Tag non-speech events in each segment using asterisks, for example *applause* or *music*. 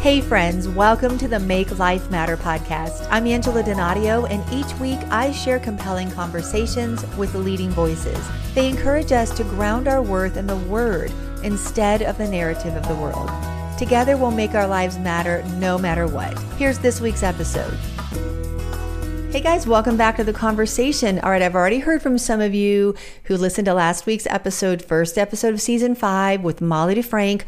Hey, friends, welcome to the Make Life Matter podcast. I'm Angela Donadio, and each week I share compelling conversations with leading voices. They encourage us to ground our worth in the Word instead of the narrative of the world. Together, we'll make our lives matter no matter what. Here's this week's episode. Hey guys, welcome back to the conversation. All right, I've already heard from some of you who listened to last week's episode, first episode of season five with Molly DeFrank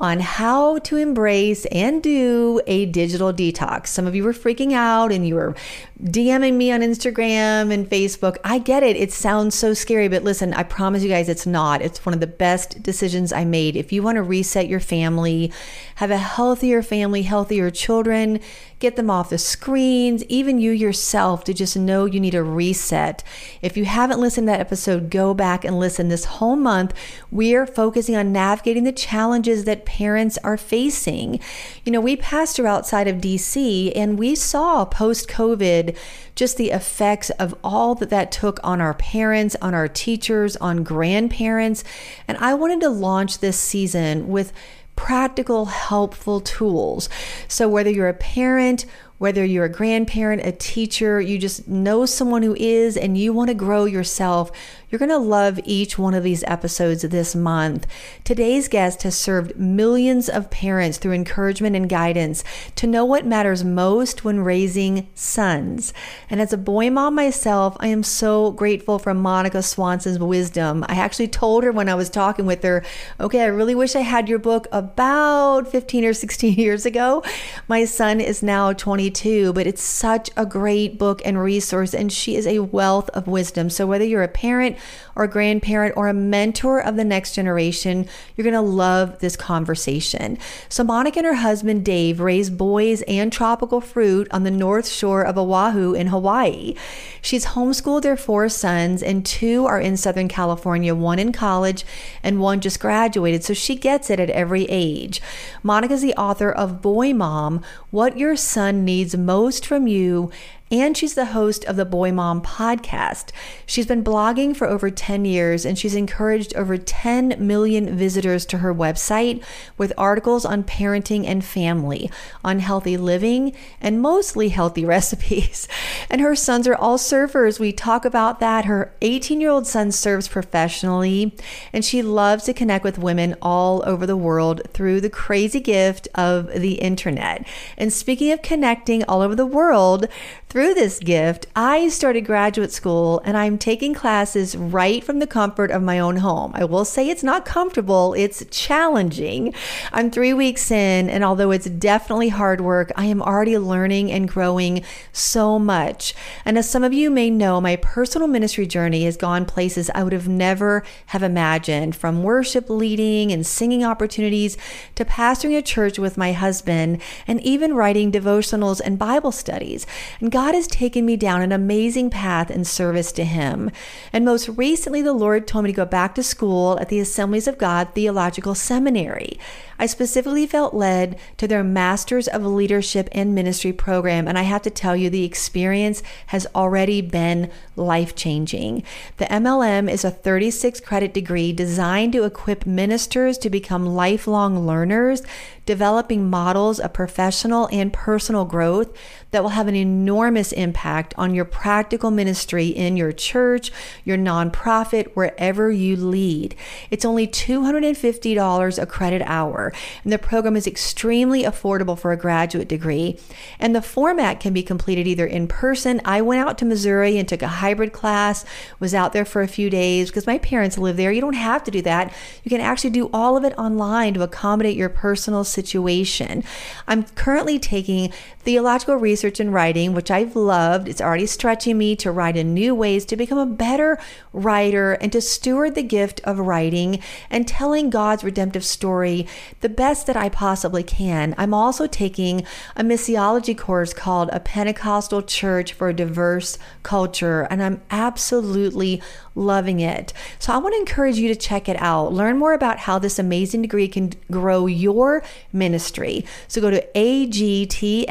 on how to embrace and do a digital detox. Some of you were freaking out and you were DMing me on Instagram and Facebook. I get it. It sounds so scary, but listen, I promise you guys it's not. It's one of the best decisions I made. If you want to reset your family, have a healthier family, healthier children, get them off the screens, even you yourself to just know you need a reset. If you haven't listened to that episode, go back and listen. This whole month, we're focusing on navigating the challenges that parents are facing. You know, we pastor outside of DC and we saw post COVID just the effects of all that that took on our parents, on our teachers, on grandparents. And I wanted to launch this season with practical, helpful tools. So, whether you're a parent, whether you're a grandparent, a teacher, you just know someone who is, and you want to grow yourself, you're going to love each one of these episodes this month. Today's guest has served millions of parents through encouragement and guidance to know what matters most when raising sons. And as a boy mom myself, I am so grateful for Monica Swanson's wisdom. I actually told her when I was talking with her, okay, I really wish I had your book about 15 or 16 *laughs* years ago. My son is now 22, but it's such a great book and resource, and she is a wealth of wisdom. So whether you're a parent, or grandparent or a mentor of the next generation, you're going to love this conversation. So, Monica and her husband Dave raise boys and tropical fruit on the north shore of Oahu in Hawaii. She's homeschooled their four sons, and two are in Southern California, one in college and one just graduated. So, she gets it at every age. Monica's the author of Boy Mom What Your Son Needs Most from You and she's the host of the Boy Mom podcast. She's been blogging for over 10 years and she's encouraged over 10 million visitors to her website with articles on parenting and family, on healthy living, and mostly healthy *laughs* recipes. And her sons are all surfers. We talk about that. Her 18 year old son serves professionally and she loves to connect with women all over the world through the crazy gift of the internet. And speaking of connecting all over the world, through this gift, I started graduate school and I'm taking classes right from the comfort of my own home. I will say it's not comfortable, it's challenging. I'm three weeks in, and although it's definitely hard work, I am already learning and growing so much. And as some of you may know, my personal ministry journey has gone places I would have never have imagined from worship leading and singing opportunities to pastoring a church with my husband and even writing devotionals and Bible studies. And God God has taken me down an amazing path in service to Him. And most recently, the Lord told me to go back to school at the Assemblies of God Theological Seminary. I specifically felt led to their Masters of Leadership and Ministry program, and I have to tell you, the experience has already been life changing. The MLM is a 36 credit degree designed to equip ministers to become lifelong learners, developing models of professional and personal growth that will have an enormous impact on your practical ministry in your church, your nonprofit, wherever you lead. It's only $250 a credit hour and the program is extremely affordable for a graduate degree. And the format can be completed either in person. I went out to Missouri and took a hybrid class, was out there for a few days because my parents live there. You don't have to do that. You can actually do all of it online to accommodate your personal situation. I'm currently taking theological research and writing, which I've loved. It's already stretching me to write in new ways to become a better writer and to steward the gift of writing and telling God's redemptive story the best that I possibly can. I'm also taking a missiology course called A Pentecostal Church for a Diverse Culture, and I'm absolutely loving it. So I want to encourage you to check it out. Learn more about how this amazing degree can grow your ministry. So go to agts.edu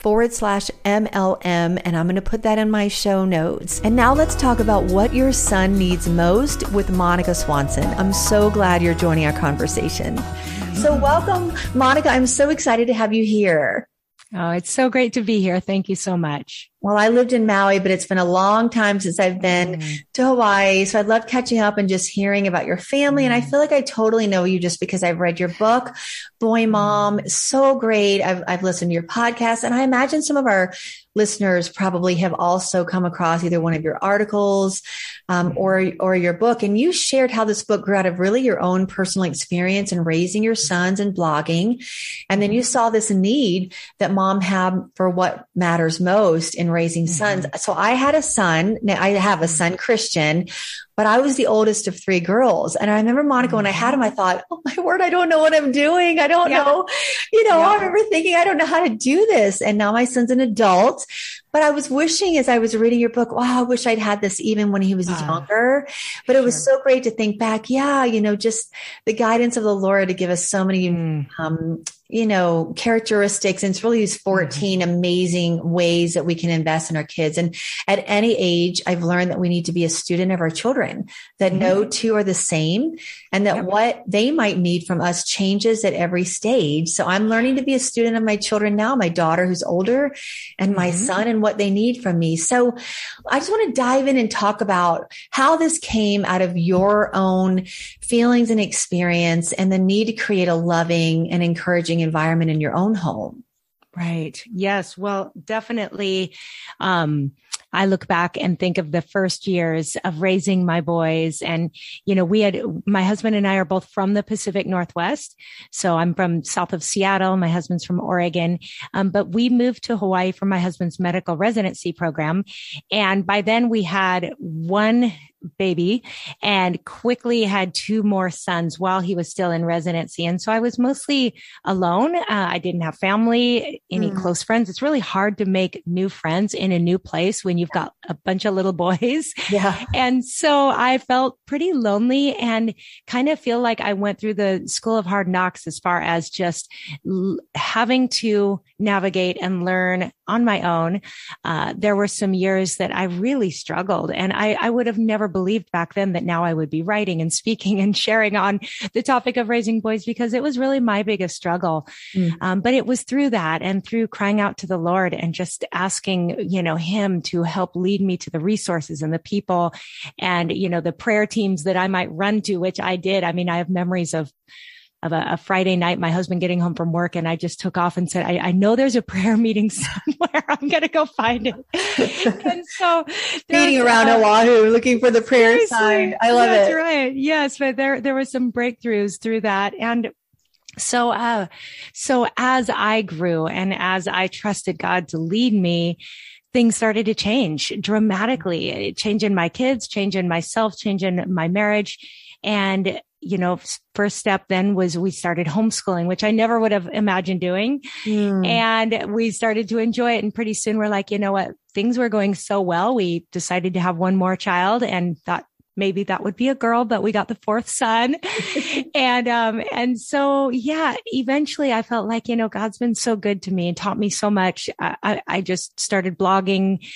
forward slash MLM, and I'm going to put that in my show notes. And now let's talk about what your son needs most with Monica Swanson. I'm so glad you're joining our conversation. So, welcome, Monica. I'm so excited to have you here. Oh, it's so great to be here. Thank you so much. Well, I lived in Maui, but it's been a long time since I've been mm. to Hawaii. So I'd love catching up and just hearing about your family. Mm. And I mm. feel like I totally know you just because I've read your book, Boy Mom. Mm. So great. I've, I've listened to your podcast and I imagine some of our listeners probably have also come across either one of your articles um, or or your book and you shared how this book grew out of really your own personal experience in raising your sons and blogging and then you saw this need that mom had for what matters most in raising mm-hmm. sons. So I had a son. Now I have a son, Christian, but I was the oldest of three girls. And I remember Monica, when I had him, I thought, oh my *laughs* word, I don't know what I'm doing. I don't yeah. know. You know, yeah. I remember thinking, I don't know how to do this. And now my son's an adult. But I was wishing as I was reading your book, wow, I wish I'd had this even when he was uh, younger. But sure. it was so great to think back. Yeah, you know, just the guidance of the Lord to give us so many, mm. um, you know, characteristics. And it's really these 14 mm-hmm. amazing ways that we can invest in our kids. And at any age, I've learned that we need to be a student of our children, that mm-hmm. no two are the same and that yep. what they might need from us changes at every stage. So I'm learning to be a student of my children now, my daughter who's older and my mm-hmm. son and what they need from me. So I just want to dive in and talk about how this came out of your own feelings and experience and the need to create a loving and encouraging environment in your own home. Right. Yes. Well, definitely. Um, I look back and think of the first years of raising my boys. And, you know, we had, my husband and I are both from the Pacific Northwest. So I'm from south of Seattle. My husband's from Oregon. Um, but we moved to Hawaii for my husband's medical residency program. And by then we had one baby and quickly had two more sons while he was still in residency. And so I was mostly alone. Uh, I didn't have family, any mm. close friends. It's really hard to make new friends in a new place when you've got a bunch of little *laughs* boys. Yeah. And so I felt pretty lonely and kind of feel like I went through the school of hard knocks as far as just l- having to navigate and learn on my own. Uh, there were some years that I really struggled and I, I would have never believed back then that now I would be writing and speaking and sharing on the topic of raising boys because it was really my biggest struggle. Mm. Um, but it was through that and through crying out to the Lord and just asking, you know, him to help lead me to the resources and the people and, you know, the prayer teams that I might run to, which I did. I mean, I have memories of of a, a, Friday night, my husband getting home from work, and I just took off and said, I, I know there's a prayer meeting *laughs* somewhere. I'm going to go find it. *laughs* and so meeting around uh, Oahu, looking for the prayer sign. I love that's it. right. Yes. But there, there was some breakthroughs through that. And so, uh, so as I grew and as I trusted God to lead me, things started to change dramatically, change in my kids, change in myself, change in my marriage. And you know, first step then was we started homeschooling, which I never would have imagined doing. Mm. And we started to enjoy it. And pretty soon we're like, you know what? Things were going so well. We decided to have one more child and thought maybe that would be a girl, but we got the fourth son. *laughs* and, um, and so, yeah, eventually I felt like, you know, God's been so good to me and taught me so much. I, I just started blogging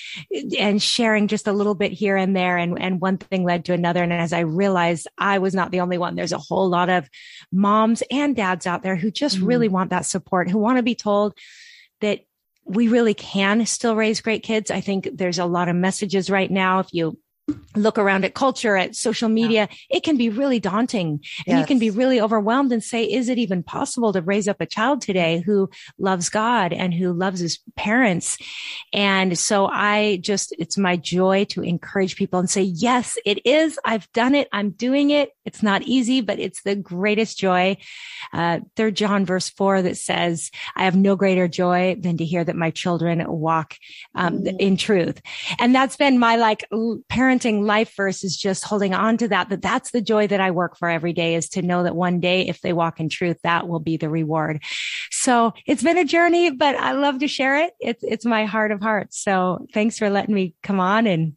and sharing just a little bit here and there. And, and one thing led to another. And as I realized I was not the only one, there's a whole lot of moms and dads out there who just mm. really want that support, who want to be told that we really can still raise great kids. I think there's a lot of messages right now. If you look around at culture, at social media, yeah. it can be really daunting and you can be really overwhelmed and say, is it even possible to raise up a child today who loves God and who loves his parents? And so I just, it's my joy to encourage people and say, yes, it is. I've done it. I'm doing it. It's not easy, but it's the greatest joy. Uh, third John verse four that says, I have no greater joy than to hear that my children walk, um, mm-hmm. in truth. And that's been my like parenting life verse is just holding on to that, that that's the joy that I work for every day is to know that one day, if they walk in truth, that will be the reward. So it's been a journey, but I love to share it. It's, it's my heart of hearts. So thanks for letting me come on and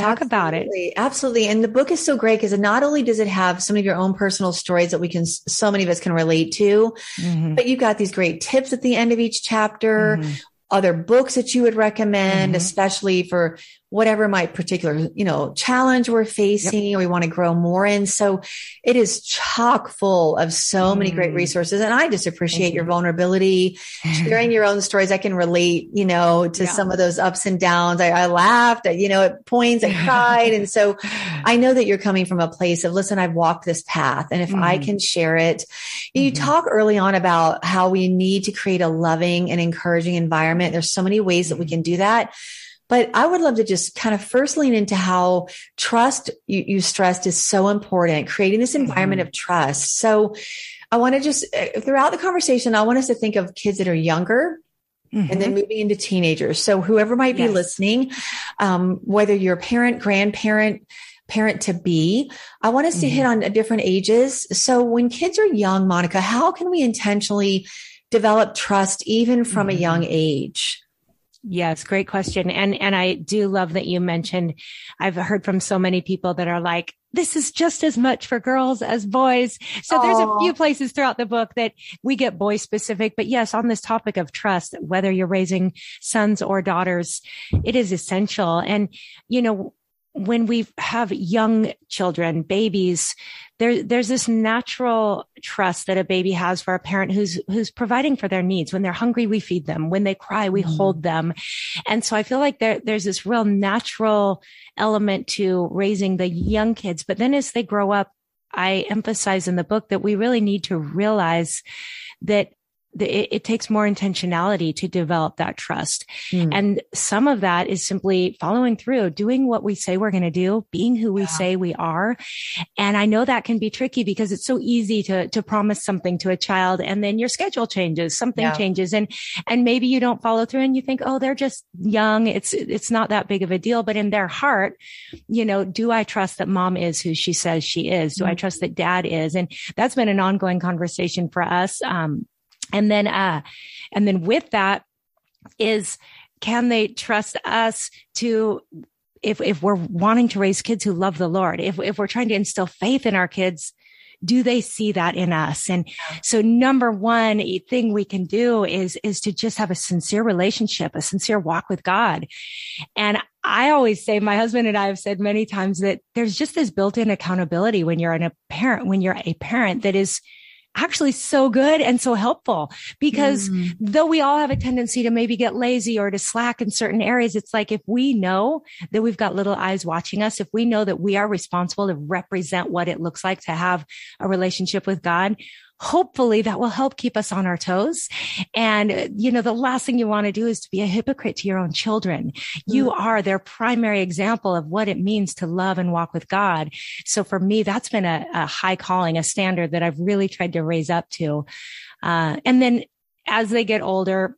talk absolutely, about it. Absolutely. And the book is so great because not only does it have some of your own personal stories that we can, so many of us can relate to, mm-hmm. but you've got these great tips at the end of each chapter, mm-hmm. other books that you would recommend, mm-hmm. especially for whatever my particular, you know, challenge we're facing yep. or we want to grow more in. So it is chock full of so mm. many great mm. resources. And I just appreciate your vulnerability, *laughs* sharing your own stories. I can relate, you know, to yeah. some of those ups and downs. I, I laughed, at, you know, at points I cried. and so *laughs* I know that you're coming from a place of, listen, I've walked this path. And if mm. I can share it, you mm-hmm. talk early on about how we need to create a loving and encouraging environment. There's so many ways that we mm. can do that. But I would love to just kind of first lean into how trust you, you stressed is so important, creating this environment mm-hmm. of trust. So I want to just uh, throughout the conversation, I want us to think of kids that are younger Mm-hmm. and then mm-hmm. moving into teenagers. So whoever might be yes. listening, um, whether you're a parent, grandparent, parent to be, I want us mm-hmm. to hit mm-hmm. on different ages. So when kids are young, Monica, how can we intentionally develop trust even from mm-hmm. a young age? Yes, great question. And and I do love that you mentioned I've heard from so many people that are like this is just as much for girls as boys. So Aww. there's a few places throughout the book that we get boy specific, but yes, on this topic of trust, whether you're raising sons or daughters, it is essential. And you know, when we have young children, babies, there, there's this natural trust that a baby has for a parent who's, who's providing for their needs. When they're hungry, we feed them. When they cry, we mm. hold them. And so I feel like there, there's this real natural element to raising the young kids. But then as they grow up, I emphasize in the book that we really need to realize that it, it, takes more intentionality to develop that trust. Mm. And some of that is simply following through, doing what we say we're going to do, being who we yeah. say we are. And I know that can be tricky because it's so easy to, to promise something to a child and then your schedule changes, something yeah. changes and, and maybe you don't follow through and you think, Oh, they're just young. It's, it's not that big of a deal. But in their heart, you know, do I trust that mom is who she says she is? Do mm. I trust that dad is? And that's been an ongoing conversation for us. Um, and then, uh, and then with that is, can they trust us to, if, if we're wanting to raise kids who love the Lord, if, if we're trying to instill faith in our kids, do they see that in us? And so number one thing we can do is, is to just have a sincere relationship, a sincere walk with God. And I always say, my husband and I have said many times that there's just this built in accountability when you're an, a parent, when you're a parent that is, actually so good and so helpful because mm. though we all have a tendency to maybe get lazy or to slack in certain areas, it's like if we know that we've got little eyes watching us, if we know that we are responsible to represent what it looks like to have a relationship with God, hopefully that will help keep us on our toes. And, you know, the last thing you want to do is to be a hypocrite to your own children. You mm. are their primary example of what it means to love and walk with God. So for me, that's been a, a high calling, a standard that I've really tried to raise up to. Uh, and then as they get older,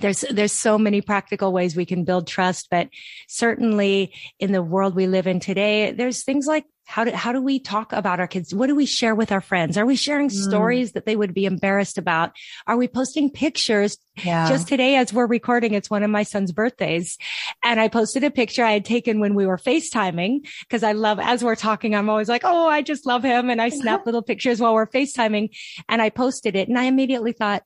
there's there's so many practical ways we can build trust but certainly in the world we live in today there's things like how do, how do we talk about our kids? What do we share with our friends? Are we sharing mm. stories that they would be embarrassed about? Are we posting pictures? Yeah. Just today, as we're recording, it's one of my son's birthdays. And I posted a picture I had taken when we were FaceTiming because I love, as we're talking, I'm always like, Oh, I just love him. And I snap *laughs* little pictures while we're FaceTiming and I posted it. And I immediately thought,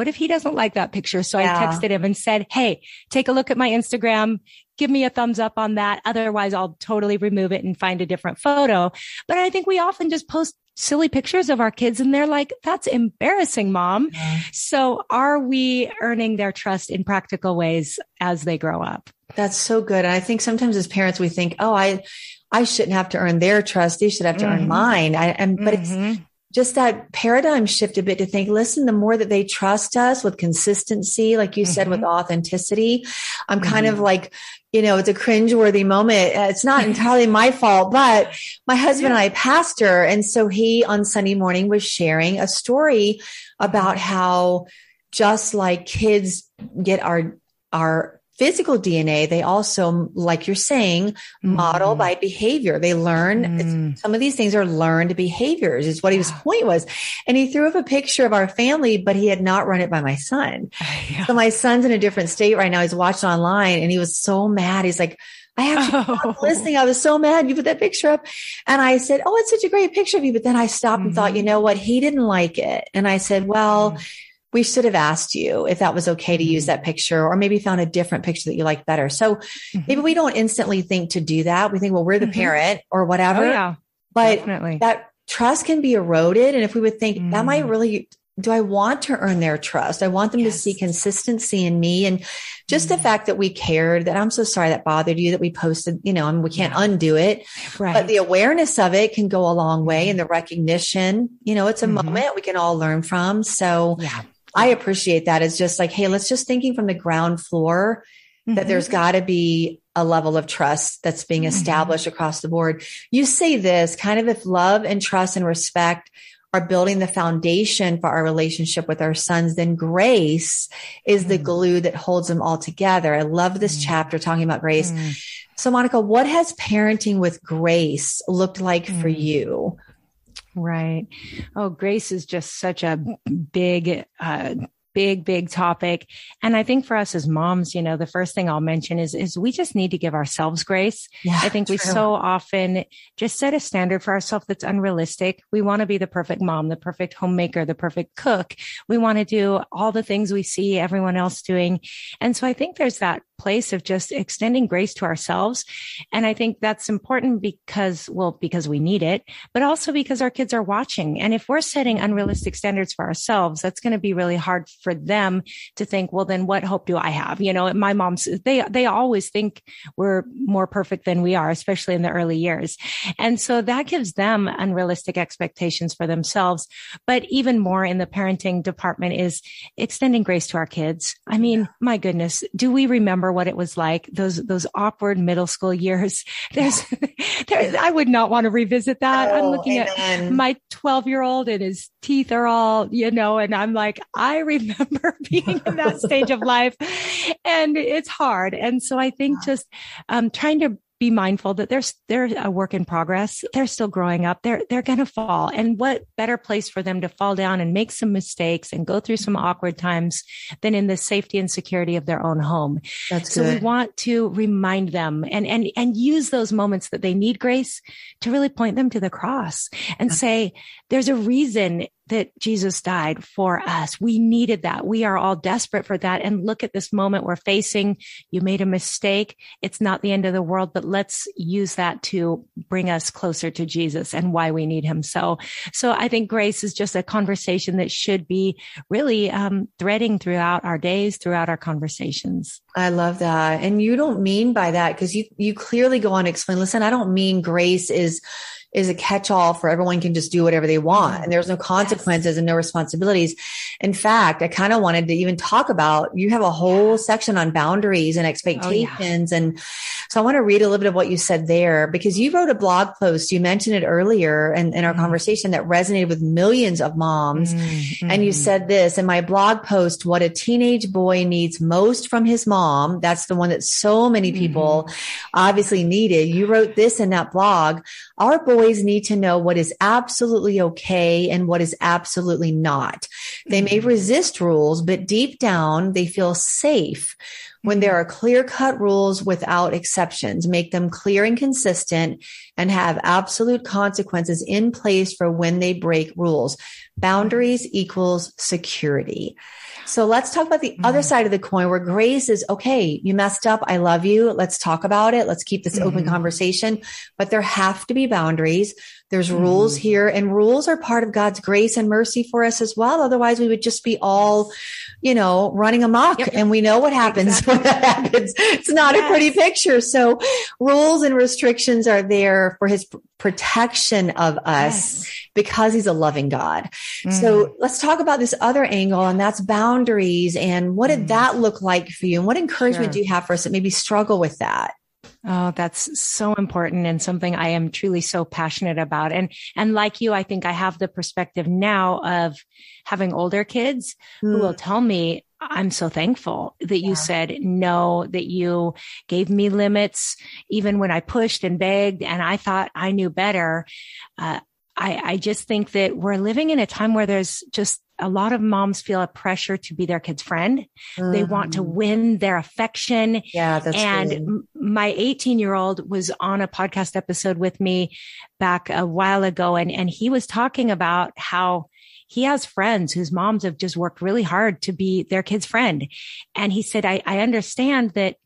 what if he doesn't like that picture? So yeah. I texted him and said, Hey, take a look at my Instagram. Give me a thumbs up on that. Otherwise I'll totally remove it and find a different photo. But I think we often just post silly pictures of our kids and they're like, that's embarrassing, mom. Yeah. So are we earning their trust in practical ways as they grow up? That's so good. And I think sometimes as parents, we think, oh, I, I shouldn't have to earn their trust. They should have to mm-hmm. earn mine. I, and, but mm-hmm. it's, just that paradigm shift a bit to think, listen, the more that they trust us with consistency, like you mm-hmm. said, with mm-hmm. authenticity, I'm mm-hmm. kind of mm-hmm. like, you know, it's a cringeworthy moment. It's not *laughs* entirely my fault, but my husband and I pastor. And so he on Sunday morning was sharing a story about how just like kids get our, our physical DNA, they also, like you're saying, model mm. by behavior. They learn mm. some of these things are learned behaviors is what his point was. And he threw up a picture of our family, but he had not run it by my son. *laughs* Yeah. So my son's in a different state right now. He's watching online and he was so mad. He's like, I actually *laughs* oh. listening. I was so mad you put that picture up. And I said, Oh, it's such a great picture of you. But then I stopped mm-hmm. and thought, you mm-hmm. know what? He didn't like it. And I said, well, mm we should have asked you if that was okay to use mm-hmm. that picture or maybe found a different picture that you like better. So mm-hmm. maybe we don't instantly think to do that. We think, well, we're the mm-hmm. parent or whatever. Oh, yeah. But Definitely. that trust can be eroded. And if we would think mm. that might mm. really do I want to earn their trust? I want them yes. to see consistency in me and just mm. the fact that we cared that I'm so sorry that bothered you that we posted, you know, I mean, we can't yeah. undo it, right. but the awareness of it can go a long way and the recognition, you know, it's a mm-hmm. moment we can all learn from. So yeah. I appreciate that. It's just like, Hey, let's just thinking from the ground floor mm-hmm. that there's got to be a level of trust that's being mm-hmm. established mm-hmm. across the board. You say this kind of if love and trust and respect are building the foundation for our relationship with our sons, then grace is the mm. glue that holds them all together. I love this mm. chapter talking about grace. Mm. So, Monica, what has parenting with grace looked like for mm. you? Right. Oh, grace is just such a big uh, big, big topic. And I think for us as moms, you know, the first thing I'll mention is, is we just need to give ourselves grace. Yeah, I think true. we so often just set a standard for ourselves that's unrealistic. We want to be the perfect mom, the perfect homemaker, the perfect cook. We want to do all the things we see everyone else doing. And so I think there's that place of just extending grace to ourselves. And I think that's important because, well, because we need it, but also because our kids are watching. And if we're setting unrealistic standards for ourselves, that's going to be really hard for them to think, well, then what hope do I have? You know, my mom's, they, they always think we're more perfect than we are, especially in the early years. And so that gives them unrealistic expectations for themselves. But even more in the parenting department is extending grace to our kids. I mean, my goodness, do we remember what it was like those those awkward middle school years. *laughs* There's, there, I would not want to revisit that. Oh, I'm looking amen. at my 12 year old and his teeth are all, you know, and I'm like, I remember *laughs* being in that stage of life, and it's hard. And so I think *laughs* just um, trying to be mindful that they're they're a work in progress. They're still growing up. They're they're going to fall. And what better place for them to fall down and make some mistakes and go through some awkward times than in the safety and security of their own home. That's so we want to remind them and and and use those moments that they need grace to really point them to the cross and say there's a reason that Jesus died for us. We needed that. We are all desperate for that. And look at this moment we're facing. You made a mistake. It's not the end of the world, but let's use that to bring us closer to Jesus and why we need him. So, so I think grace is just a conversation that should be really um, threading throughout our days, throughout our conversations. I love that. And you don't mean by that because you, you clearly go on to explain, listen, I don't mean grace is is a catch all for everyone can just do whatever they want and there's no consequences yes. and no responsibilities. In fact, I kind of wanted to even talk about you have a whole section on boundaries and expectations. Oh, yeah. And so I want to read a little bit of what you said there because you wrote a blog post. You mentioned it earlier in, in our mm-hmm. conversation that resonated with millions of moms. Mm-hmm. And you said this in my blog post, what a teenage boy needs most from his mom. That's the one that so many people mm-hmm. obviously needed. You wrote this in that blog. Our boy boys need to know what is absolutely okay and what is absolutely not. They may mm-hmm. resist rules, but deep down they feel safe when there are clear cut rules without exceptions, make them clear and consistent and have absolute consequences in place for when they break rules. Boundaries equals security. So let's talk about the mm-hmm. other side of the coin where grace is okay. You messed up. I love you. Let's talk about it. Let's keep this mm-hmm. open conversation, but there have to be boundaries. There's mm-hmm. rules here and rules are part of God's grace and mercy for us as well. Otherwise we would just be all, you know, running amok yep. and we know what happens exactly. *laughs* when that happens. It's not yes. a pretty picture. So rules and restrictions are there for his protection of us. Yes because he's a loving God. Mm. So let's talk about this other angle and that's boundaries. And what did mm. that look like for you? And what encouragement sure. do you have for us that maybe struggle with that? Oh, that's so important and something I am truly so passionate about. And, and like you, I think I have the perspective now of having older kids mm. who will mm. tell me, I'm so thankful that you said no, that you gave me limits, even when I pushed and begged and I thought I knew better. Uh, I, I just think that we're living in a time where there's just a lot of moms feel a pressure to be their kid's friend. Mm. They want to mm. win their affection. Yeah, that's and really... my 18 year old was on a podcast episode with me back a while ago and, and he was talking about how he has friends whose moms have just worked really hard to be their kid's friend. And he said, I, I understand that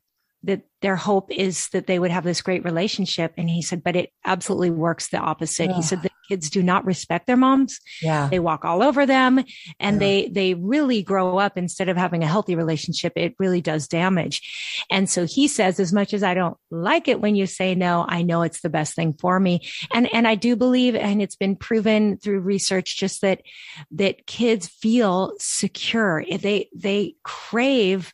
that their hope is that they would have this great relationship. And he said, but it absolutely works the opposite. He said the kids do not respect their moms. Yeah. They walk all over them and Yeah. they, they really grow up instead of having a healthy relationship. It really does damage. And so he says, as much as I don't like it when you say no, I know it's the best thing for me. And, and I do believe, and it's been proven through research, just that, that kids feel secure. They, they crave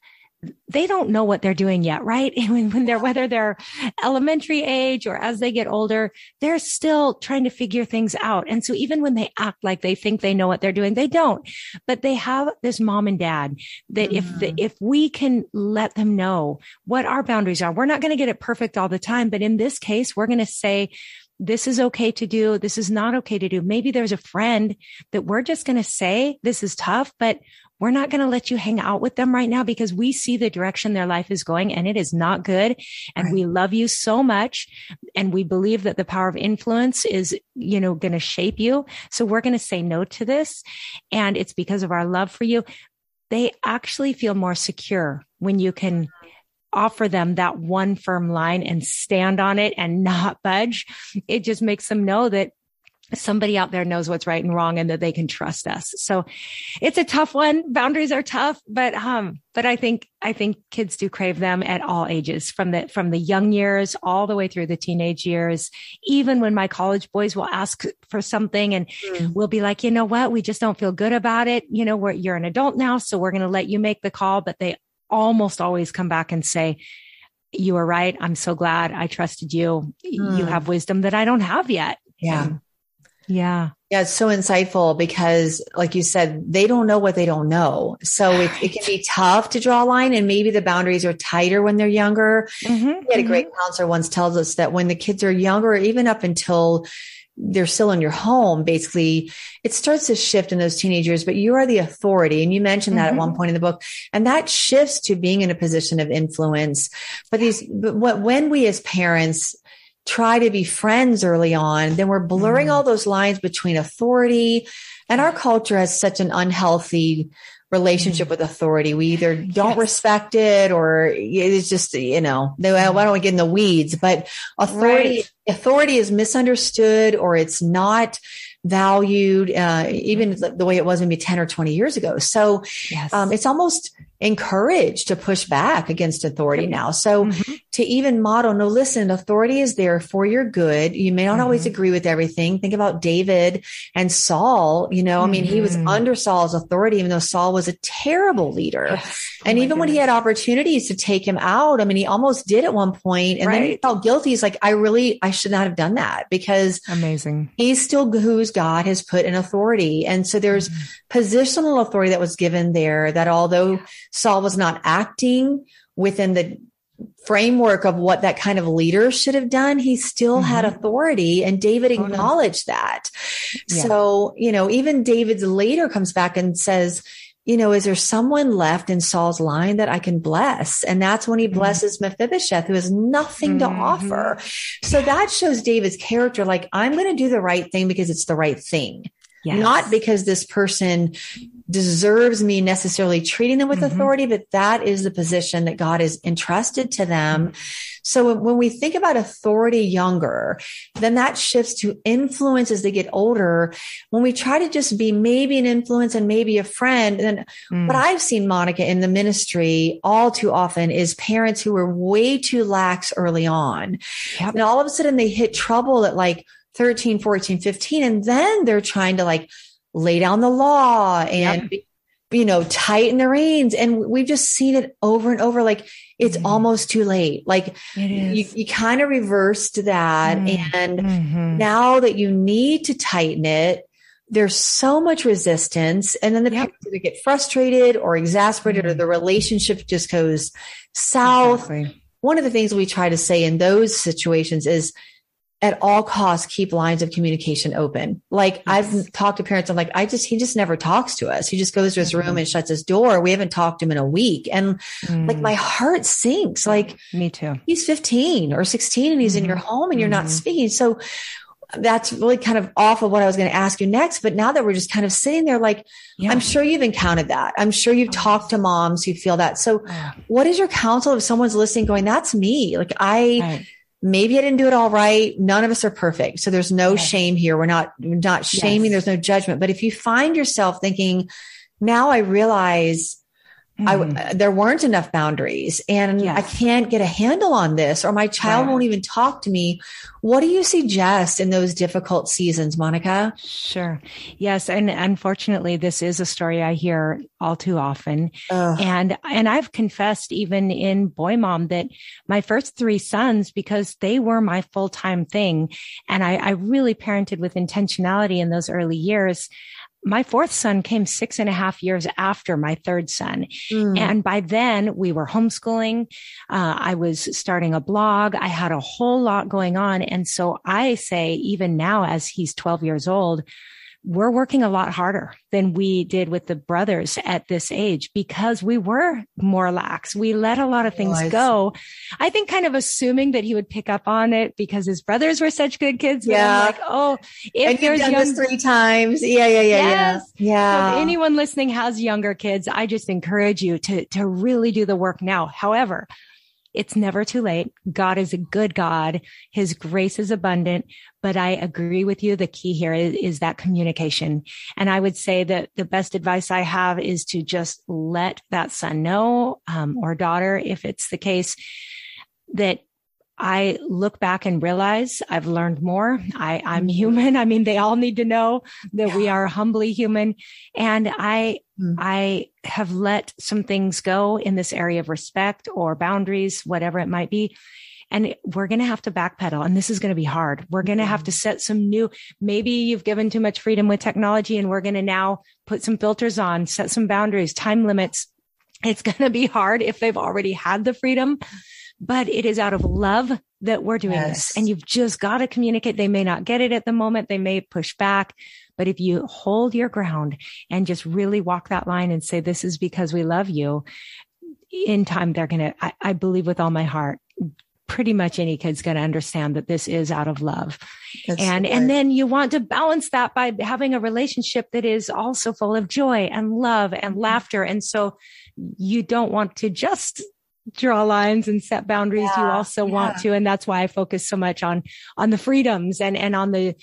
they don't know what they're doing yet, right? *laughs* When, when they're, whether they're elementary age or as they get older, they're still trying to figure things out. And so even when they act like they think they know what they're doing, they don't, but they have this mom and dad that if the, mm-hmm. if we can let them know what our boundaries are, we're not going to get it perfect all the time. But in this case, we're going to say, this is okay to do. This is not okay to do. Maybe there's a friend that we're just going to say, this is tough, but we're not going to let you hang out with them right now because we see the direction their life is going and it is not good. And Right. we love you so much. And we believe that the power of influence is, you know, going to shape you. So we're going to say no to this. And it's because of our love for you. They actually feel more secure when you can offer them that one firm line and stand on it and not budge. It just makes them know that somebody out there knows what's right and wrong and that they can trust us. So it's a tough one. Boundaries are tough, but, um, but I think, I think kids do crave them at all ages from the, from the young years all the way through the teenage years. Even when my college boys will ask for something and Mm. we'll be like, you know what? We just don't feel good about it. You know, we're, you're an adult now. So we're going to let you make the call, but they almost always come back and say, you were right. I'm so glad I trusted you. You Mm. have wisdom that I don't have yet. Yeah. And- yeah. Yeah, it's so insightful because, like you said, they don't know what they don't know. So it, it can be tough to draw a line, and maybe the boundaries are tighter when they're younger. Mhm, We had a great counselor once tells us that when the kids are younger, even up until they're still in your home, basically, it starts to shift in those teenagers, but you are the authority. And you mentioned that Mhm. at one point in the book, and that shifts to being in a position of influence. But these, but what, when we as parents try to be friends early on, then we're blurring Mm. all those lines between authority and our culture has such an unhealthy relationship with authority. We either don't Yes. respect it or it's just, you know, they- I don't we get in the weeds, but authority, Right. authority is misunderstood or it's not valued, uh, even the way it was maybe 10 or 20 years ago. So, Yes. um, it's almost encouraged to push back against authority now. So Mhm. to even model, no, listen, authority is there for your good. You may not always Mhm. agree with everything. Think about David and Saul. You know, I mean, he was Mhm. under Saul's authority, even though Saul was a terrible leader. Yes. Oh And even when he had opportunities to take him out, I mean, he almost did at one point, and then he felt guilty. He's like, I really, I should not have done that because amazing. he's still who's God has put in authority. And so there's Mm-hmm. positional authority that was given there that although Saul was not acting within the framework of what that kind of leader should have done, he still had Mhm. authority and David Oh, no. acknowledged that. Yeah. So, you know, even David's later comes back and says, you know, is there someone left in Saul's line that I can bless? And that's when he Mhm. blesses Mephibosheth, who has nothing to Mhm. offer. So that shows David's character. Like, I'm going to do the right thing because it's the right thing, Yes. not because this person deserves me necessarily treating them with Mhm. authority, but that is the position that God has entrusted to them. So when- when we think about authority younger, then that shifts to influence as they get older. When we try to just be maybe an influence and maybe a friend, then Mm. what I've seen, Monica, in the ministry all too often is parents who were way too lax early on. Yep. And all of a sudden they hit trouble at like 13, 14, 15. And then they're trying to like lay down the law and, you know, tighten the reins. And we've just seen it over and over. Like it's Mhm. almost too late. Like you, you kind of reversed that. Mm. And Mhm. now that you need to tighten it, there's so much resistance. And then the Yep. either get frustrated or exasperated or Mm. the relationship just goes south. Exactly. One of the things we try to say in those situations is at all costs, keep lines of communication open. Like Yes. I've talked to parents, I'm like, I just, he just never talks to us. He just goes to his room Mhm. and shuts his door. We haven't talked to him in a week. And like Mm. my heart sinks. Like, Me too. he's 15 or 16 and he's in Mhm. your home and you're not Mhm. speaking. So that's really kind of off of what I was going to ask you next. But now that we're just kind of sitting there, like, yeah. I'm sure you've encountered that. I'm sure you've oh, talked to moms who feel that. So, oh. what is your counsel if someone's listening going, that's me? Like, I, right. Maybe I didn't do it all right. None of us are perfect. So there's no yes. shame here. We're not, we're not shaming. Yes. There's no judgment. But if you find yourself thinking, now I realize Mm. I, there weren't enough boundaries and yes. I can't get a handle on this or my child won't even talk to me. What do you suggest in those difficult seasons, Monica? Sure. Yes. And unfortunately, this is a story I hear all too often. Ugh. And, and I've confessed even in Boy Mom that my first three sons, because they were my full time thing and I, I really parented with intentionality in those early years my fourth son came six and a half years after my third son. Mm. And by then we were homeschooling. Uh, I was starting a blog. I had a whole lot going on. And so I say, even now, as he's 12 years old, we're working a lot harder than we did with the brothers at this age because we were more lax. We let a lot of things oh, go. I think kind of assuming that he would pick up on it because his brothers were such good kids. Yeah. like, oh, if and there's done young- this three times. Yeah, yeah, yeah, yes. yeah. Yeah. So if anyone listening has younger kids, I just encourage you to, to really do the work now. However, it's never too late. God is a good God. His grace is abundant. But I agree with you. The key here is, is, that communication. And I would say that the best advice I have is to just let that son know, um, or daughter, if it's the case, that I look back and realize I've learned more. I, I'm mm-hmm. human. I mean, they all need to know that yeah. we are humbly human. And I, mm. I have let some things go in this area of respect or boundaries, whatever it might be. And we're going to have to backpedal and this is going to be hard. We're going to have to set some new, maybe you've given too much freedom with technology and we're going to now put some filters on, set some boundaries, time limits. It's going to be hard if they've already had the freedom but it is out of love that we're doing yes. this. And you've just got to communicate. They may not get it at the moment. They may push back, but if you hold your ground and just really walk that line and say, this is because we love you in time, they're going to, I believe with all my heart, pretty much any kid's going to understand that this is out of love. That's and, right. and then you want to balance that by having a relationship that is also full of joy and love and mm-hmm. laughter. And so you don't want to just draw lines and set boundaries yeah, you also yeah. want to and that's why i focus so much on on the freedoms and and on the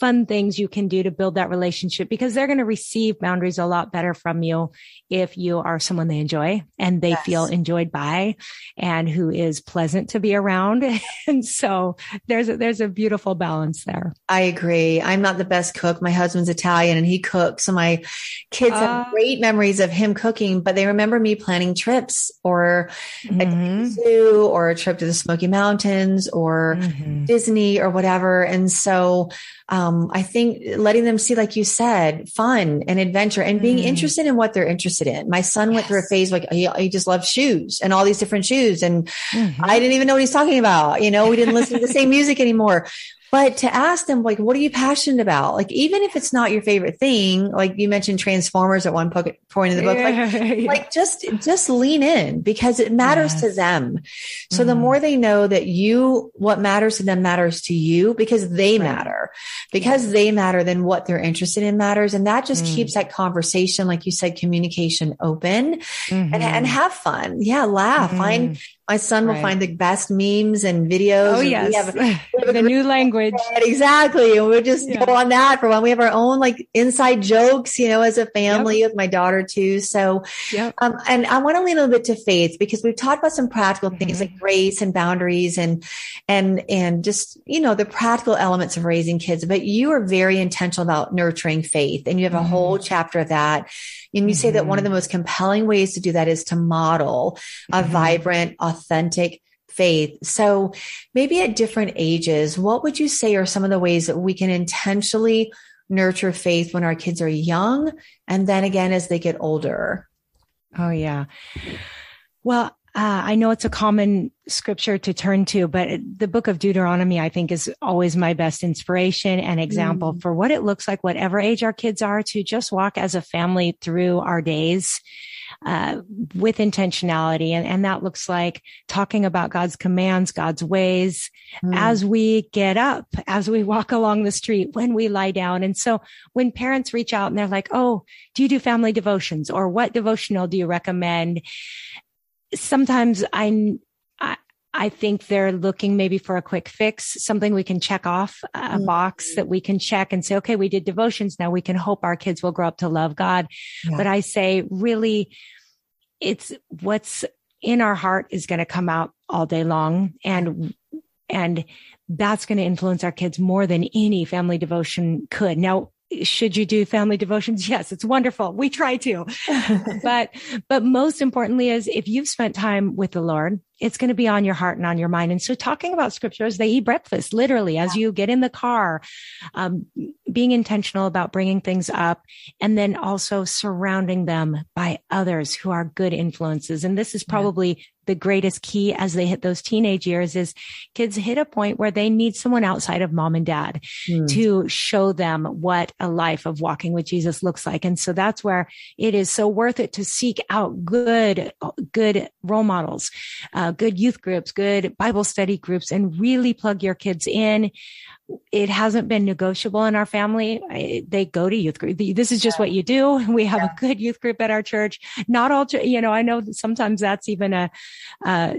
fun things you can do to build that relationship because they're going to receive boundaries a lot better from you if you are someone they enjoy and they yes. feel enjoyed by and who is pleasant to be around. *laughs* and so there's a, there's a beautiful balance there. I agree. I'm not the best cook. My husband's Italian and he cooks. So my kids uh, have great memories of him cooking, but they remember me planning trips or mm-hmm. a zoo or a trip to the Smoky Mountains or mm-hmm. Disney or whatever. And so um, I think letting them see, like you said, fun and adventure and being mm. interested in what they're interested in. My son yes. went through a phase like he, he, just loved shoes and all these different shoes. And mm-hmm. I didn't even know what he's talking about. You know, we didn't listen to the same music anymore. But to ask them, like, what are you passionate about? Like, even if it's not your favorite thing, like you mentioned Transformers at one point in the book, like, *laughs* yeah. like just, just lean in because it matters yes. to them. So mm. the more they know that you, what matters to them matters to you because they right. matter, because they matter, then what they're interested in matters. And that just mm. keeps that conversation, like you said, communication open mm-hmm. and, and mm-hmm. have fun. Yeah. Laugh, find, my son will find the best memes and videos. Oh, yes. We have, we have *laughs* the new language. *laughs* Exactly. And we'll just yeah. go on that for one. We have our own like inside jokes, you know, as a family yep. with my daughter too. So, yep. um, and I want to lean a little bit to faith because we've talked about some practical mm-hmm. things like grace and boundaries and, and, and just, you know, the practical elements of raising kids, but you are very intentional about nurturing faith and you have a mm-hmm. whole chapter of that. And you mm-hmm. say that one of the mm-hmm. most compelling ways to do that is to model a mm-hmm. vibrant, authentic faith. So maybe at different ages, what would you say are some of the ways that we can intentionally nurture faith when our kids are young and then again as they get older? Oh, yeah. Well, uh, I know it's a common scripture to turn to, but the book of Deuteronomy, I think, is always my best inspiration and example mm. for what it looks like, whatever age our kids are, to just walk as a family through our days uh, with intentionality. And, and that looks like talking about God's commands, God's ways mm. as we get up, as we walk along the street, when we lie down. And so when parents reach out and they're like, Oh, do you do family devotions or what devotional do you recommend? Sometimes I, I think they're looking maybe for a quick fix, something we can check off a mm-hmm. box that we can check and say, okay, we did devotions. Now we can hope our kids will grow up to love God. Yeah. But I say really it's what's in our heart is going to come out all day long and, and that's going to influence our kids more than any family devotion could. Now, should you do family devotions? *laughs* Yes, it's wonderful. We try to. *laughs* but, but most importantly is if you've spent time with the Lord, it's going to be on your heart and on your mind. And so talking about scriptures, they eat breakfast literally as you get in the car, um, being intentional about bringing things up and then also surrounding them by others who are good influences. And this is probably the greatest key as they hit those teenage years is kids hit a point where they need someone outside of mom and dad mm. to show them what a life of walking with Jesus looks like. And so that's where it is so worth it to seek out good, good role models, uh, good youth groups, good Bible study groups, and really plug your kids in it hasn't been negotiable in our family. I, they go to youth group. This is just yeah. what you do. *laughs* We have yeah. a good youth group at our church. Not all, you know, I know sometimes that's even a, uh,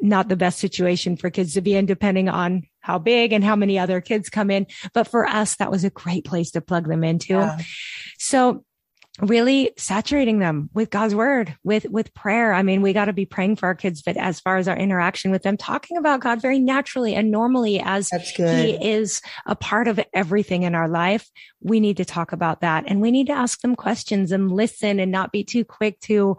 not the best situation for kids to be in, depending on how big and how many other kids come in. But for us, that was a great place to plug them into. Yeah. So really saturating them with God's word, with, with prayer. I mean, we got to be praying for our kids, but as far as our interaction with them, talking about God very naturally and normally as he is a part of everything in our life, we need to talk about that and we need to ask them questions and listen and not be too quick to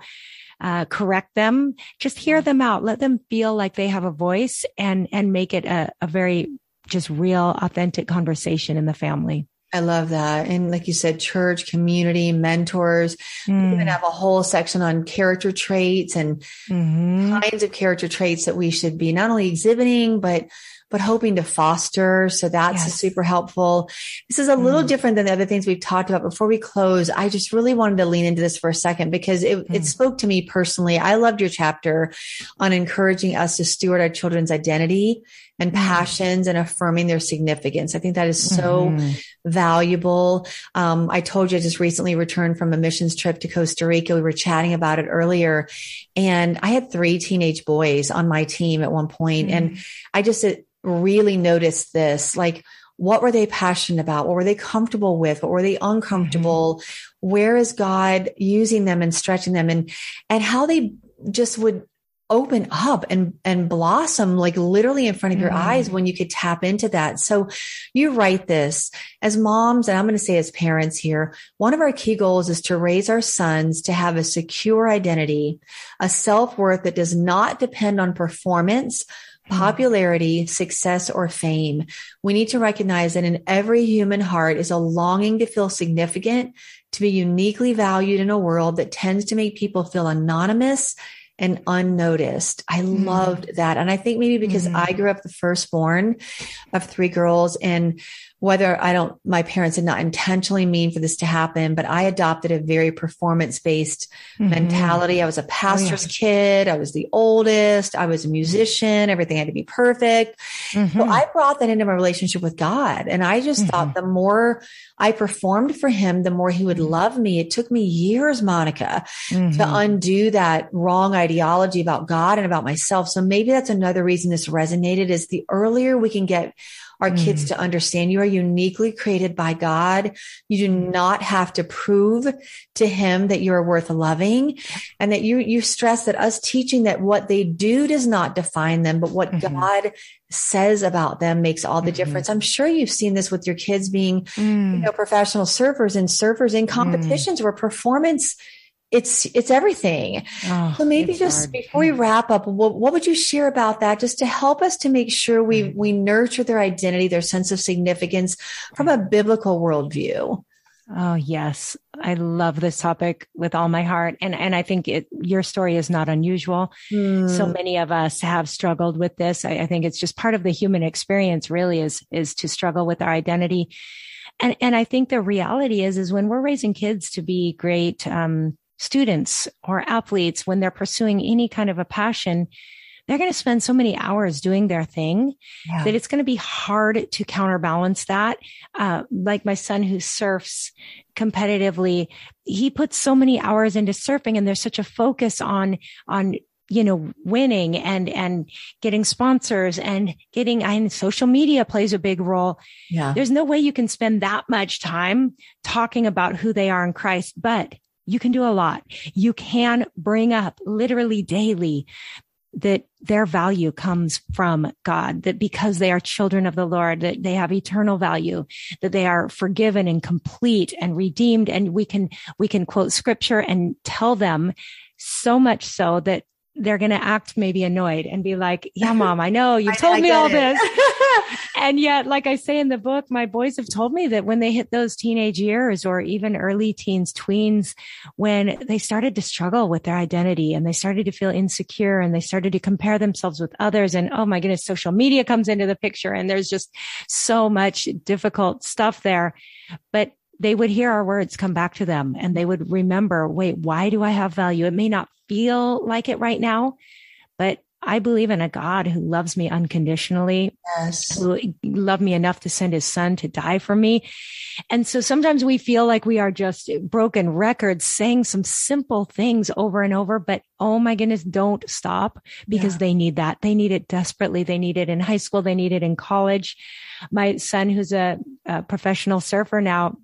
uh, correct them. Just hear them out. Let them feel like they have a voice and, and make it a, a very just real, authentic conversation in the family. I love that. And like you said, church, community, mentors. Mm. We even have a whole section on character traits and mm-hmm. kinds of character traits that we should be not only exhibiting, but but hoping to foster. So that's yes. super helpful. This is a little mm. different than the other things we've talked about. Before we close, I just really wanted to lean into this for a second because it, mm. it spoke to me personally. I loved your chapter on encouraging us to steward our children's identity and mm. passions and affirming their significance. I think that is so mm-hmm. valuable. Um, I told you I just recently returned from a missions trip to Costa Rica. We were chatting about it earlier and I had three teenage boys on my team at one point, mm-hmm. And I just really noticed this, like, what were they passionate about? What were they comfortable with? What were they uncomfortable? Mm-hmm. Where is God using them and stretching them and, and how they just would open up and and blossom like literally in front of your mm. eyes when you could tap into that so you write this as moms and i'm going to say as parents here one of our key goals is to raise our sons to have a secure identity a self-worth that does not depend on performance. Popularity, success, or fame. We need to recognize that in every human heart is a longing to feel significant, to be uniquely valued in a world that tends to make people feel anonymous and unnoticed. I mm. loved that. And I think maybe because mm. I grew up the firstborn of three girls and whether I don't, my parents did not intentionally mean for this to happen, but I adopted a very performance based mm-hmm. mentality. I was a pastor's oh, yeah. kid. I was the oldest. I was a musician. Everything had to be perfect. Mm-hmm. So I brought that into my relationship with God. And I just mm-hmm. thought the more I performed for him, the more he would mm-hmm. love me. It took me years, Monica, to mm-hmm. undo that wrong ideology about God and about myself. So maybe that's another reason this resonated is the earlier we can get our mm. kids to understand you are uniquely created by God. You do not have to prove to him that you're worth loving and that you, you stress that us teaching that what they do does not define them, but what mm-hmm. God says about them makes all the mm-hmm. difference. I'm sure you've seen this with your kids being, mm. you know, professional surfers and surfers in mm. competitions mm. where performance it's it's everything. Oh, so maybe just hard. before we wrap up, what, what, would you share about that, just to help us to make sure we mm. we nurture their identity, their sense of significance from a biblical worldview? Oh yes, I love this topic with all my heart, and and I think it, your story is not unusual. Mm. So many of us have struggled with this. I, I think it's just part of the human experience. Really, is is to struggle with our identity, and and I think the reality is is when we're raising kids to be great. Um, students or athletes, when they're pursuing any kind of a passion, they're going to spend so many hours doing their thing yeah. that it's going to be hard to counterbalance that. Uh, like my son who surfs competitively, he puts so many hours into surfing and there's such a focus on, on you know, winning and, and getting sponsors and getting, and social media plays a big role. Yeah. There's no way you can spend that much time talking about who they are in Christ, but you can do a lot. You can bring up literally daily that their value comes from God, that because they are children of the Lord, that they have eternal value, that they are forgiven and complete and redeemed. And we can, we can quote scripture and tell them so much so that they're going to act maybe annoyed and be like, yeah, mom, I know you've *laughs* told I, I me all this. *laughs* and yet, like I say in the book, my boys have told me that when they hit those teenage years or even early teens, tweens, when they started to struggle with their identity and they started to feel insecure and they started to compare themselves with others. And oh my goodness, social media comes into the picture and there's just so much difficult stuff there. But they would hear our words come back to them and they would remember, wait, why do I have value? It may not feel like it right now, but I believe in a God who loves me unconditionally, yes. who loved me enough to send his son to die for me. And so sometimes we feel like we are just broken records saying some simple things over and over, but oh my goodness, don't stop because yeah. they need that. They need it desperately. They need it in high school. They need it in college. My son, who's a, a professional surfer now,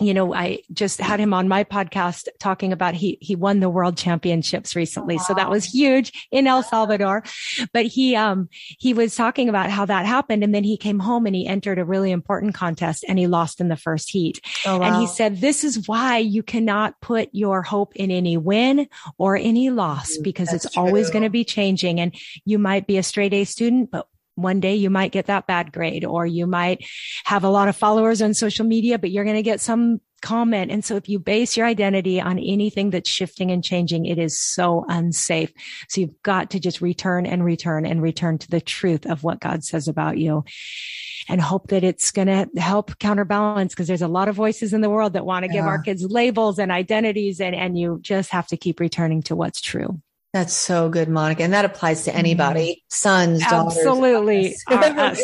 you know, I just had him on my podcast talking about he, he won the world championships recently. Wow. So that was huge in El Salvador. But he, um, he was talking about how that happened. And then he came home and he entered a really important contest and he lost in the first heat. Oh, wow. And he said, this is why you cannot put your hope in any win or any loss because That's it's true. always going to be changing. And you might be a straight A student, but one day you might get that bad grade or you might have a lot of followers on social media, but you're going to get some comment. And so if you base your identity on anything that's shifting and changing, it is so unsafe. So you've got to just return and return and return to the truth of what God says about you and hope that it's going to help counterbalance because there's a lot of voices in the world that want to yeah. give our kids labels and identities and, and you just have to keep returning to what's true. That's so good, Monica. And that applies to anybody, mm-hmm. sons, daughters. Absolutely. *laughs* that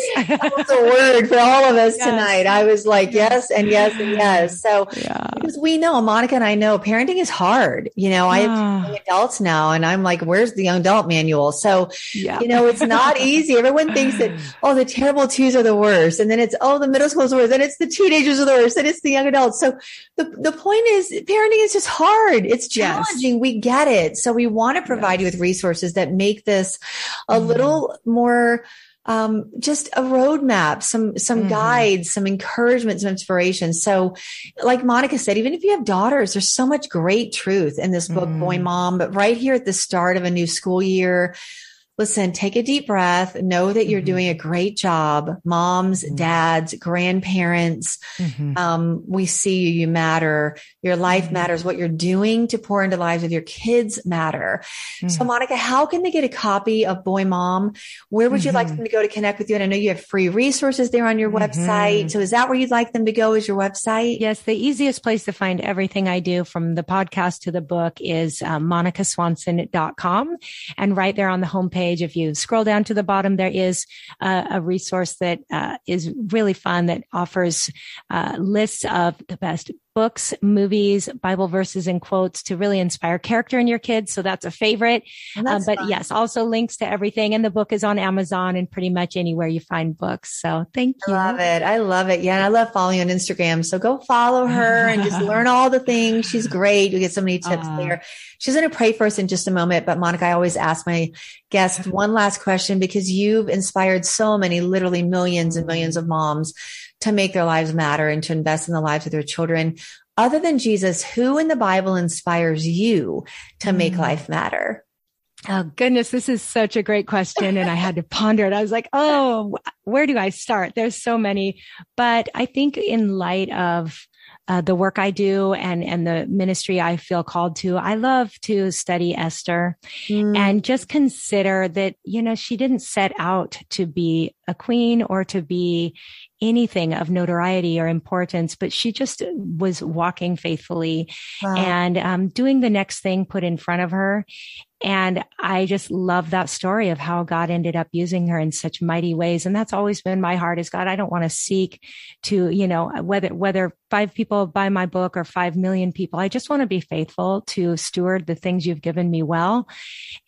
was a *laughs* word for all of us yes. tonight. I was like, yes, and yes, and yes. So, yeah. because we know, Monica and I know parenting is hard. You know, I have adults now and I'm like, where's the young adult manual? So, yeah. you know, it's not *laughs* easy. Everyone thinks that, oh, the terrible twos are the worst. And then it's, oh, the middle school's worse. And it's the teenagers are the worst. And it's the young adults. So the, the point is parenting is just hard. It's challenging. Yes. We get it. So we want to provide you with resources that make this a mm little more um, just a roadmap, some some mm guides, some encouragement, some inspiration. So, like Monica said, even if you have daughters, there's so much great truth in this book, mm Boy Mom. But right here at the start of a new school year, listen, take a deep breath, know that you're mm-hmm. doing a great job. Moms, mm-hmm. dads, grandparents, mm-hmm. um, we see you, you matter. Your life mm-hmm. matters. What you're doing to pour into lives of your kids matter. So mm-hmm. Monica, how can they get a copy of Boy Mom? Where would you like mm-hmm. them to go to connect with you? And I know you have free resources there on your website. So is that where you'd like them to go is your website? Yes. The easiest place to find everything I do from the podcast to the book is um, monicaswanson.com. And right there on the homepage, page. If you scroll down to the bottom, there is a, a resource that uh, is really fun that offers uh, lists of the best books, movies, Bible verses and quotes to really inspire character in your kids. So that's a favorite. Um, but fun. yes, also links to everything. And the book is on Amazon and pretty much anywhere you find books. So thank you. I love it. I love it. Yeah. And I love following on Instagram. So go follow her and just *laughs* learn all the things. She's great. You get so many tips uh, there. She's going to pray for us in just a moment. But Monica, I always ask my guests one last question because you've inspired so many, literally millions and millions of moms to make their lives matter and to invest in the lives of their children. Other than Jesus, who in the Bible inspires you to make mm. life matter? Oh goodness, this is such a great question. And I had to ponder it. I was like, oh, where do I start? There's so many, but I think in light of uh, the work I do and and the ministry I feel called to. I love to study Esther mm. and just consider that you know she didn't set out to be a queen or to be anything of notoriety or importance, but she just was walking faithfully wow. and um, doing the next thing put in front of her. And I just love that story of how God ended up using her in such mighty ways. And that's always been my heart is God, I don't want to seek to, you know, whether, whether five people buy my book or five million people, I just want to be faithful to steward the things you've given me well.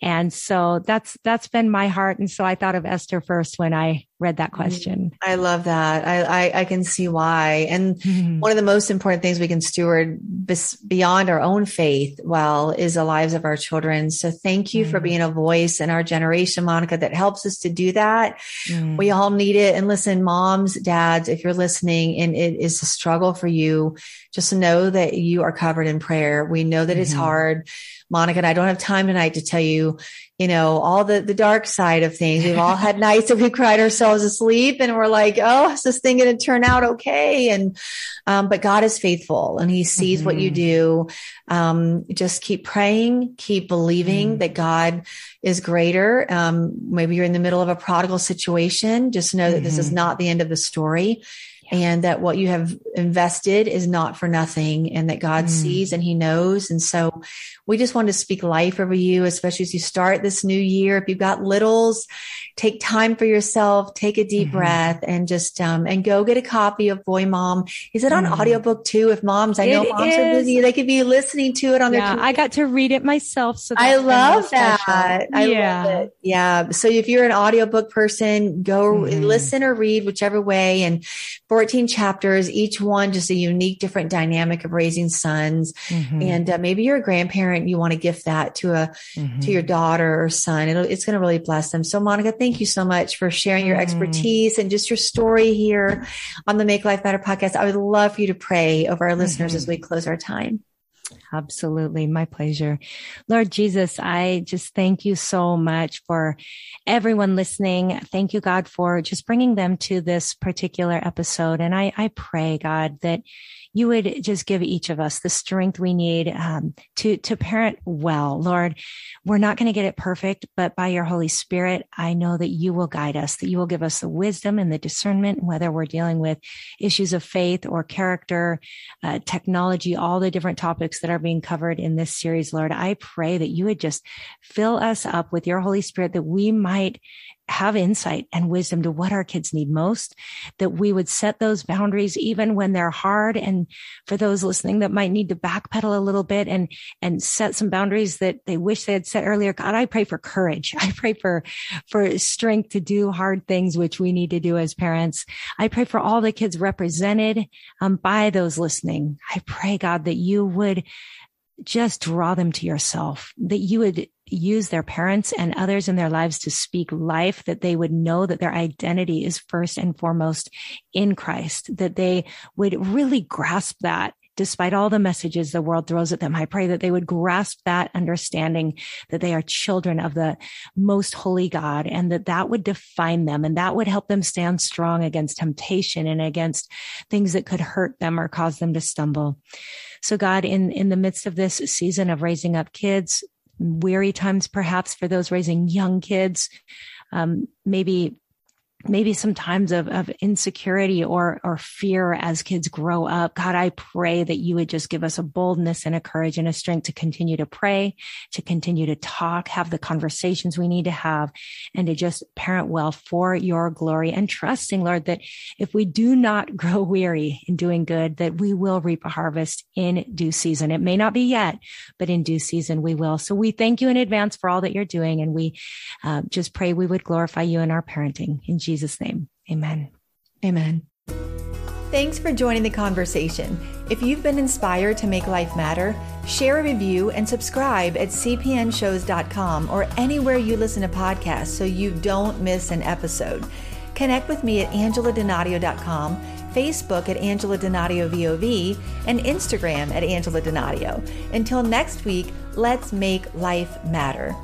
And so that's, that's been my heart. And so I thought of Esther first when I read that mm-hmm. question. I love that. I, I, I can see why. And mm-hmm. one of the most important things we can steward bes- beyond our own faith well is the lives of our children. So thank you mm-hmm. for being a voice in our generation, Monica, that helps us to do that. Mm-hmm. We all need it. And listen, moms, dads, if you're listening and it is a struggle for you, just know that you are covered in prayer. We know that it's mm-hmm. hard. Monica and I don't have time tonight to tell you, you know, all the, the dark side of things. We've all had *laughs* nights that we cried ourselves asleep and we're like, oh, is this thing going to turn out okay? And, um, but God is faithful and he sees mm-hmm. what you mm-hmm. do. Um, just keep praying, keep believing mm-hmm. that God is greater. Um, maybe you're in the middle of a prodigal situation. Just know that mm-hmm. this is mm-hmm. not the end of the story and that what you have invested is not for nothing and that God mm. sees and he knows. And so we just want to speak life over you, especially as you start this new year. If you've got littles, take time for yourself, take a deep mm-hmm. breath and just, um, and go get a copy of Boy Mom. Is it on mm. audiobook too? If moms, I it know moms is. are busy, they could be listening to it on yeah, their. I got to read it myself. So I love that. I yeah. love it. Yeah. So if you're an audiobook person, go mm-hmm. listen or read whichever way and 14 chapters, each one just a unique, different dynamic of raising sons. Mm-hmm. And uh, maybe you're a grandparent, you want to gift that to a, mm-hmm. to your daughter or son. It'll, it's going to really bless them. So Monica, thank you so much for sharing your mm-hmm. expertise and just your story here on the Make Life Matter podcast. I would love for you to pray over our listeners as mm-hmm. we close our time. Absolutely. My pleasure. Lord Jesus, I just thank you so much for everyone listening. Thank you, God, for just bringing them to this particular episode. And I, I pray, God, that you would just give each of us the strength we need um, to to parent well. Lord, we're not going to get it perfect, but by your Holy Spirit, I know that you will guide us, that you will give us the wisdom and the discernment, whether we're dealing with issues of faith or character, uh, technology, all the different topics that are being covered in this series. Lord, I pray that you would just fill us up with your Holy Spirit, that we might have insight and wisdom to what our kids need most, that we would set those boundaries even when they're hard. And for those listening that might need to backpedal a little bit and, and set some boundaries that they wish they had set earlier. God, I pray for courage. *laughs* I pray for, for strength to do hard things, which we need to do as parents. I pray for all the kids represented um, by those listening. I pray, God, that you would just draw them to yourself, that you would use their parents and others in their lives to speak life, that they would know that their identity is first and foremost in Christ, that they would really grasp that despite all the messages the world throws at them. I pray that they would grasp that understanding that they are children of the most holy God and that that would define them and that would help them stand strong against temptation and against things that could hurt them or cause them to stumble. So God, in, in the midst of this season of raising up kids, weary times perhaps for those raising young kids, um, maybe maybe some times of, of insecurity or, or fear as kids grow up. God, I pray that you would just give us a boldness and a courage and a strength to continue to pray, to continue to talk, have the conversations we need to have, and to just parent well for your glory and trusting, Lord, that if we do not *laughs* grow weary in doing good, that we will reap a harvest in due season. It may not be yet, but in due season we will. So we thank you in advance for all that you're doing. And we uh, just pray we would glorify you in our parenting. In Jesus' Jesus' name, amen. Amen. Thanks for joining the conversation. If you've been inspired to make life matter, share a review and subscribe at cpnshows.com or anywhere you listen to podcasts so you don't miss an episode. Connect with me at angeladonadio.com, Facebook at Angela Donadio VOV, and Instagram at Angela Donadio. Until next week, let's make life matter.